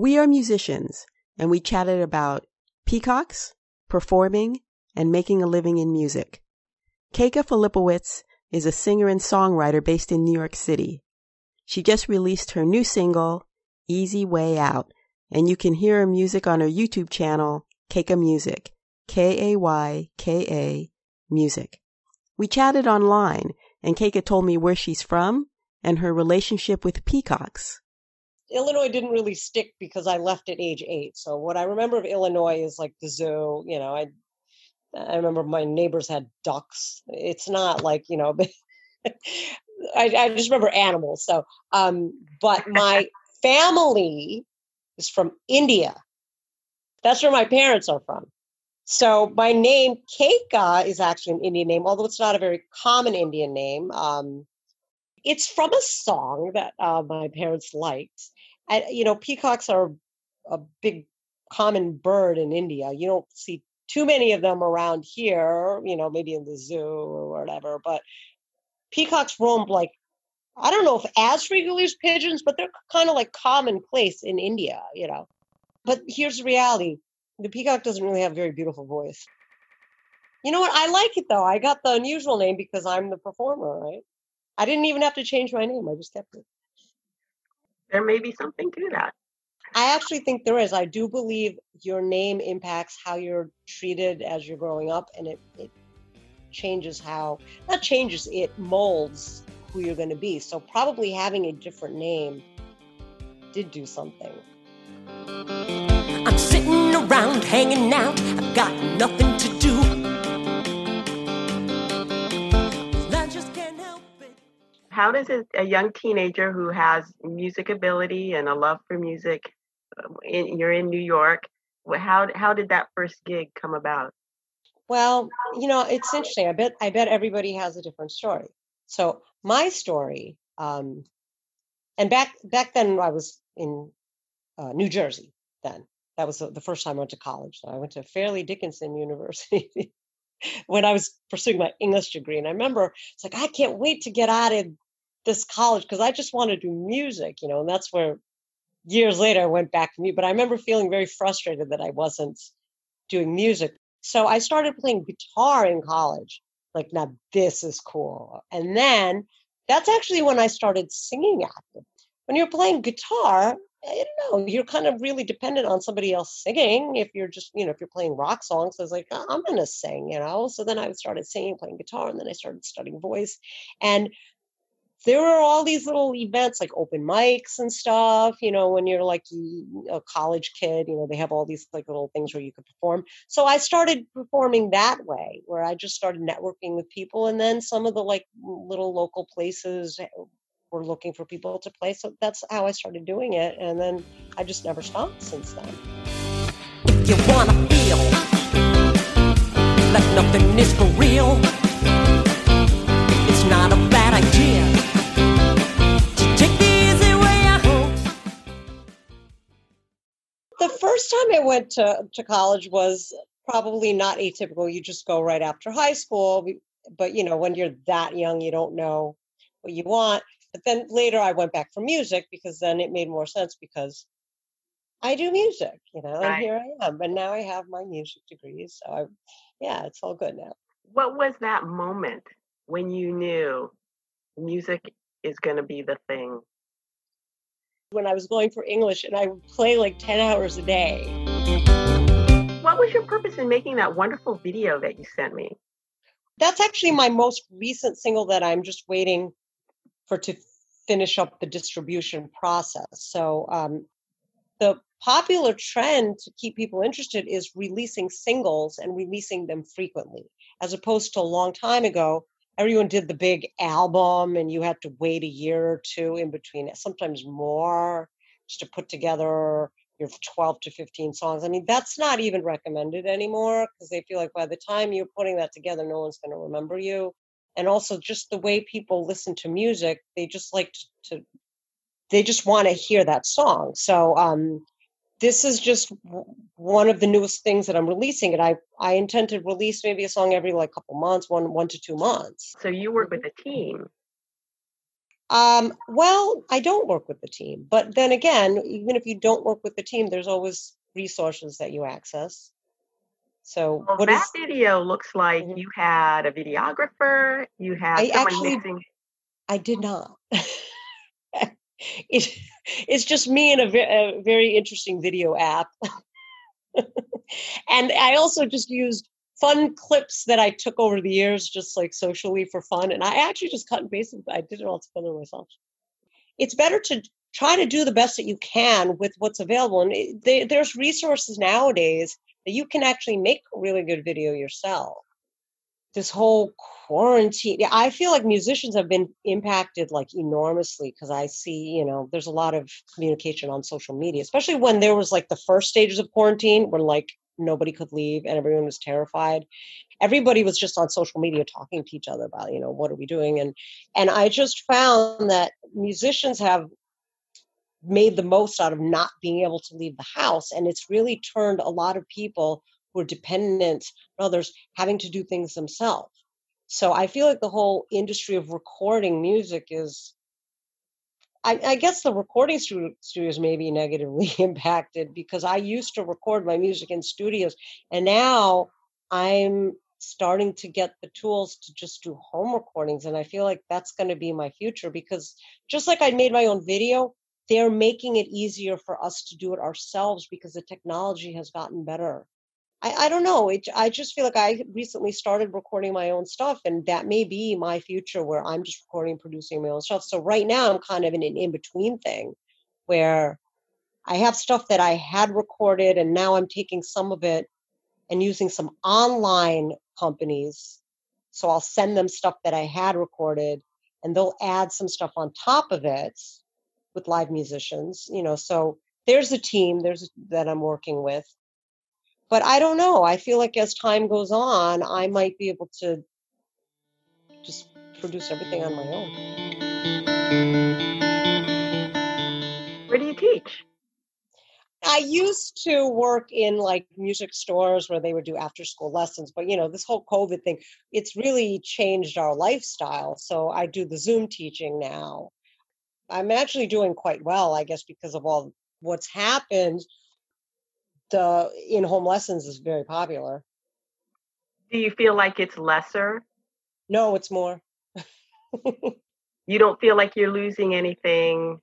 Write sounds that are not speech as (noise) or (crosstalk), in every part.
We are musicians, and we chatted about peacocks, performing, and making a living in music. Kayka Filipowicz is a singer and songwriter based in New York City. She just released her new single, Easy Way Out, and you can hear her music on her YouTube channel, Kayka Music, K A Y K A Music. We chatted online, and Kayka told me where she's from and her relationship with peacocks. Illinois didn't really stick because I left at age eight. So what I remember of Illinois is like the zoo. You know, I I remember my neighbors had ducks. It's not like you know, (laughs) I, I just remember animals. So, um, but my (laughs) family is from India. That's where my parents are from. So my name Kayka is actually an Indian name, although it's not a very common Indian name. Um, it's from a song that uh, my parents liked. And, you know, peacocks are a big common bird in India. You don't see too many of them around here, you know, maybe in the zoo or whatever, but peacocks roam like I don't know if as frequently as pigeons, but they're kind of like commonplace in India, you know. But here's the reality the peacock doesn't really have a very beautiful voice. You know what? I like it though. I got the unusual name because I'm the performer, right? I didn't even have to change my name. I just kept it. There may be something to that. I actually think there is. I do believe your name impacts how you're treated as you're growing up, and it, it changes how, not changes, it molds who you're going to be. So probably having a different name did do something. I'm sitting around hanging out, I've got nothing to How does a, young teenager who has music ability and a love for music, um, in, you're in New York, how how did that first gig come about? Well, you know, it's interesting. I bet I bet everybody has a different story. So my story, um, and back back then I was in uh, New Jersey. Then that was the first time I went to college. So I went to Fairleigh Dickinson University (laughs) when I was pursuing my English degree, and I remember it's like I can't wait to get out of this college because I just want to do music, you know, and that's where years later I went back to me. But I remember feeling very frustrated that I wasn't doing music. So I started playing guitar in college. Like, now this is cool. And then that's actually when I started singing active. When you're playing guitar, eh, I don't know, you're kind of really dependent on somebody else singing. If you're just, you know, if you're playing rock songs, I was like, oh, I'm going to sing, you know. So then I started singing, playing guitar, and then I started studying voice. And there were all these little events like open mics and stuff you know when you're like a college kid you know they have all these like little things where you could perform. So i started performing that way where i just started networking with people and then some of the like little local places were looking for people to play so that's how i started doing it and then i just never stopped since then. If you wanna feel like nothing is I went to, to college was probably not atypical. You just go right after high school. But, you know, when you're that young, you don't know what you want. But then later I went back for music because then it made more sense because I do music, you know, and right. here I am. And now I have my music degrees. So I, yeah, it's all good now. What was that moment when you knew music is going to be the thing when I was going for English and I would play like 10 hours a day. What was your purpose in making that wonderful video that you sent me? That's actually my most recent single that I'm just waiting for to finish up the distribution process. So um, the popular trend to keep people interested is releasing singles and releasing them frequently, as opposed to a long time ago everyone did the big album and you had to wait a year or two in between sometimes more just to put together your 12 to 15 songs. I mean that's not even recommended anymore because they feel like by the time you're putting that together no one's going to remember you. And also just the way people listen to music they just like to, to they just want to hear that song. So um this is just one of the newest things that I'm releasing, and I I intend to release maybe a song every like couple months, one one to two months. So you work with a team. Um, well, I don't work with the team, but then again, even if you don't work with the team, there's always resources that you access. So Well, what that is video looks like Mhm. you had a videographer, you had I someone actually mixing. I did not. (laughs) (laughs) it, it's just me and a, ve- a very interesting video app. (laughs) and I also just used fun clips that I took over the years, just like socially for fun. And I actually just cut and pasted. I did it all together myself. It's better to try to do the best that you can with what's available. And it, there, there's resources nowadays that you can actually make really good video yourself. This whole quarantine, yeah, I feel like musicians have been impacted like enormously because I see, you know, there's a lot of communication on social media, especially when there was like the first stages of quarantine where like nobody could leave and everyone was terrified. Everybody was just on social media talking to each other about, you know, what are we doing? And and I just found that musicians have made the most out of not being able to leave the house. And it's really turned a lot of people who are dependent on others having to do things themselves. So I feel like the whole industry of recording music is, I, I guess the recording stu- studios may be negatively (laughs) impacted because I used to record my music in studios and now I'm starting to get the tools to just do home recordings. And I feel like that's going to be my future because just like I made my own video, they're making it easier for us to do it ourselves because the technology has gotten better. I, I don't know. It, I just feel like I recently started recording my own stuff, and that may be my future where I'm just recording producing my own stuff. So right now, I'm kind of in an in between thing where I have stuff that I had recorded, and now I'm taking some of it and using some online companies. So I'll send them stuff that I had recorded, and they'll add some stuff on top of it with live musicians. You know, so there's a team there's that I'm working with but I don't know. I feel like as time goes on, I might be able to just produce everything on my own. Where do you teach? I used to work in like music stores where they would do after school lessons, but you know, this whole COVID thing, it's really changed our lifestyle. So I do the Zoom teaching now. I'm actually doing quite well, I guess, because of all what's happened. The in home lessons is very popular. Do you feel like it's lesser? No, it's more. (laughs) You don't feel like you're losing anything?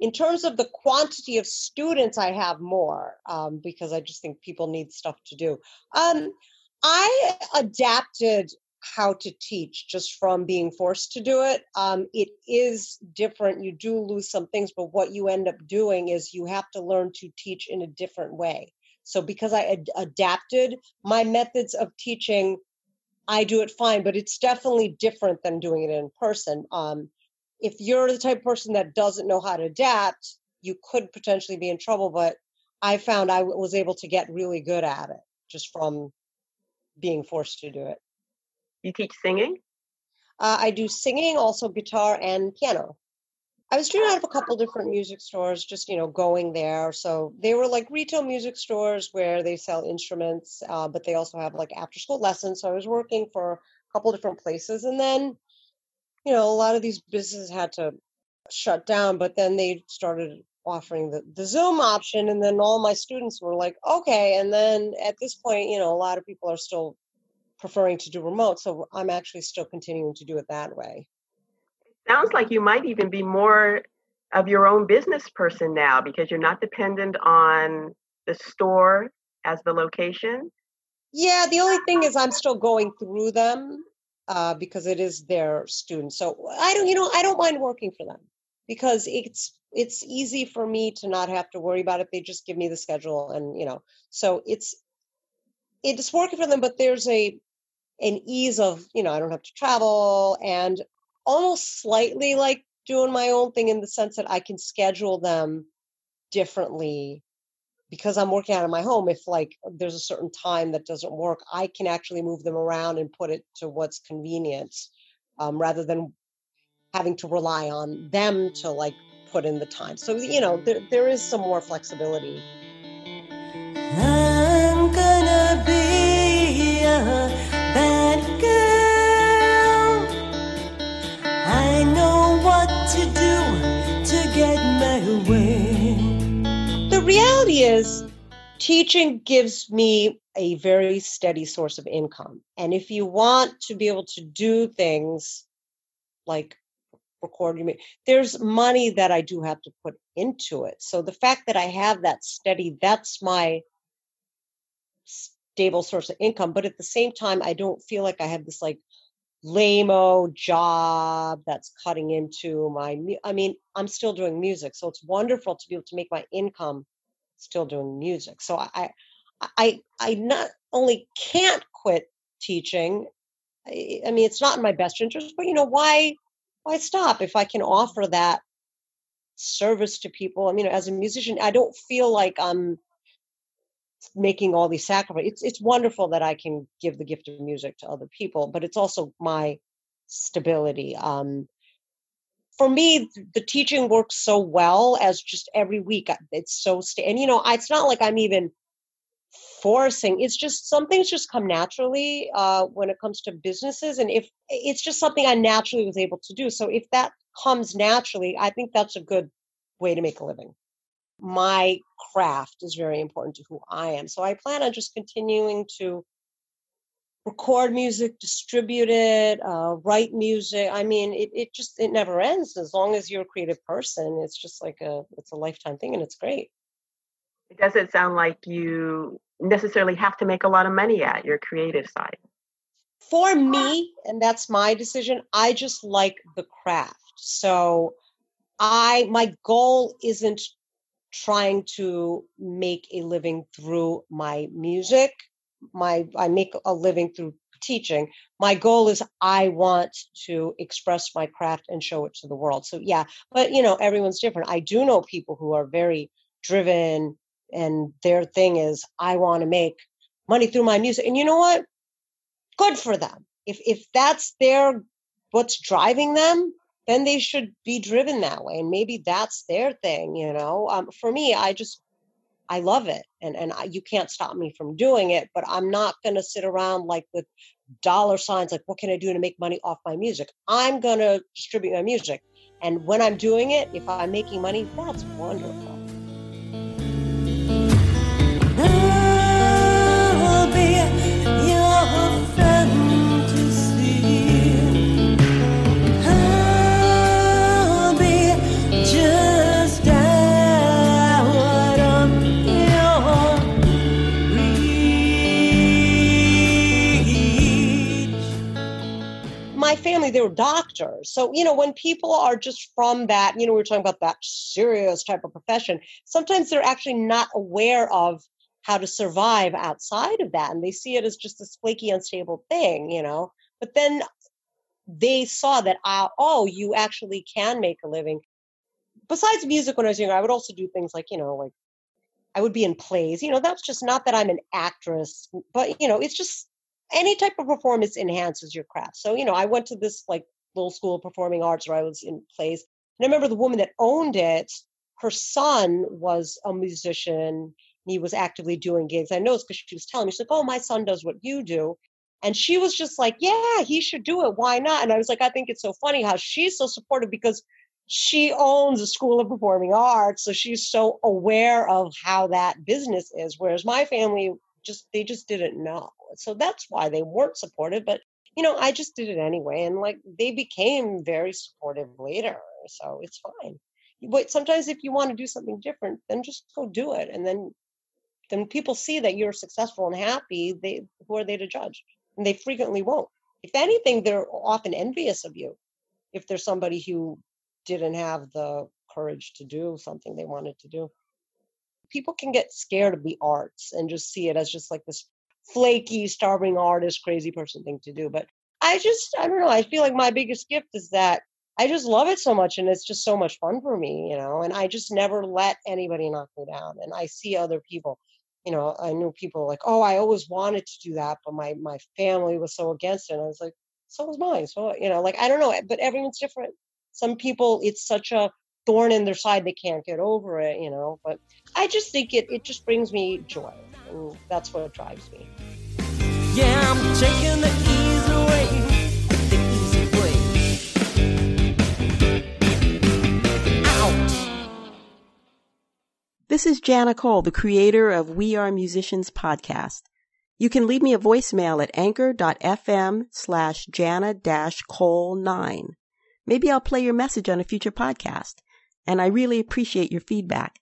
in terms of the quantity of students i have more um, because i just think people need stuff to do um, i adapted how to teach just from being forced to do it um, it is different you do lose some things but what you end up doing is you have to learn to teach in a different way so because i ad- adapted my methods of teaching i do it fine but it's definitely different than doing it in person um, if you're the type of person that doesn't know how to adapt, you could potentially be in trouble. But I found I was able to get really good at it just from being forced to do it. You teach singing? Uh, I do singing, also guitar and piano. I was doing out of a couple different music stores, just you know, going there. So they were like retail music stores where they sell instruments, uh, but they also have like after school lessons. So I was working for a couple different places, and then you know, a lot of these businesses had to shut down, but then they started offering the, the Zoom option. And then all my students were like, okay. And then at this point, you know, a lot of people are still preferring to do remote. So I'm actually still continuing to do it that way. Sounds like you might even be more of your own business person now because you're not dependent on the store as the location. Yeah, the only thing is I'm still going through them uh, because it is their students. So I don't, you know, I don't mind working for them because it's it's easy for me to not have to worry about it. They just give me the schedule, and you know, so it's it's working for them. But there's a an ease of you know I don't have to travel and almost slightly like doing my own thing in the sense that I can schedule them differently because I'm working out of my home, if like there's a certain time that doesn't work, I can actually move them around and put it to what's convenient, um, rather than having to rely on them to like put in the time. So you know, there there is some more flexibility. I'm gonna be a reality is, teaching gives me a very steady source of income. And if you want to be able to do things like recording me, there's money that I do have to put into it. So the fact that I have that steady, that's my stable source of income. But at the same time, I don't feel like I have this like lame job that's cutting into my i mean i'm still doing music so it's wonderful to be able to make my income still doing music so i i i not only can't quit teaching I, I mean it's not in my best interest but you know why why stop if i can offer that service to people i mean as a musician i don't feel like i'm making all these sacrifices. It's it's wonderful that I can give the gift of music to other people, but it's also my stability. Um, for me, the teaching works so well as just every week. It's so sta- and you know, it's not like I'm even forcing. It's just some things just come naturally uh, when it comes to businesses, and if it's just something I naturally was able to do. So if that comes naturally, I think that's a good way to make a living my craft is very important to who I am. So I plan on just continuing to record music, distribute it, uh, write music. I mean, it, it just it never ends as long as you're a creative person. It's just like a it's a lifetime thing, and it's great. It doesn't sound like you necessarily have to make a lot of money at your creative side. For me, and that's my decision. I just like the craft. So I my goal isn't trying to make a living through my music. My I make a living through teaching. My goal is I want to express my craft and show it to the world. So yeah, but you know, everyone's different. I do know people who are very driven and their thing is I want to make money through my music. And you know what? Good for them. If if that's their what's driving them, then they should be driven that way and maybe that's their thing you know um, for me i just i love it and and I, you can't stop me from doing it but i'm not going to sit around like with dollar signs like what can i do to make money off my music? I'm going to distribute my music and when i'm doing it if i'm making money that's wonderful family, they were doctors. So, you know, when people are just from that, you know, we are talking about that serious type of profession, sometimes they're actually not aware of how to survive outside of that. And they see it as just this flaky, unstable thing, you know. But then they saw that, uh, oh, you actually can make a living. Besides music, when I was younger, I would also do things like, you know, like I would be in plays. You know, that's just not that I'm an actress, but, you know, it's just any type of performance enhances your craft. So, you know, I went to this like little school of performing arts where I was in plays. And I remember the woman that owned it, her son was a musician. He was actively doing gigs. I know it's because she was telling me, she's like, oh, my son does what you do. And she was just like, yeah, he should do it. Why not? And I was like, I think it's so funny how she's so supportive because she owns a school of performing arts. So she's so aware of how that business is. Whereas my family just, they just didn't know. So that's why they weren't supportive. But, you know, I just did it anyway. And like they became very supportive later. So it's fine. But sometimes if you want to do something different, then just go do it. And then then people see that you're successful and happy, they who are they to judge? And they frequently won't. If anything, they're often envious of you if there's somebody who didn't have the courage to do something they wanted to do. People can get scared of the arts and just see it as just like this flaky, starving artist, crazy person thing to do. But I just, I don't know. I feel like my biggest gift is that I just love it so much and it's just so much fun for me, you know, and I just never let anybody knock me down. And I see other people, you know, I knew people like, oh, I always wanted to do that, but my my family was so against it. And I was like, so was mine. So, you know, like I don't know, but everyone's different. Some people it's such a thorn in their side they can't get over it, you know. But I just think it it just brings me joy and that's what drives me. Yeah, I'm taking the easy way, the easy way. Out. This This is Jana Cole, the creator of We Are Musicians podcast. You can leave me a voicemail at anchor.fm slash jana cole 9. Maybe I'll play your message on a future podcast, and I really appreciate your feedback.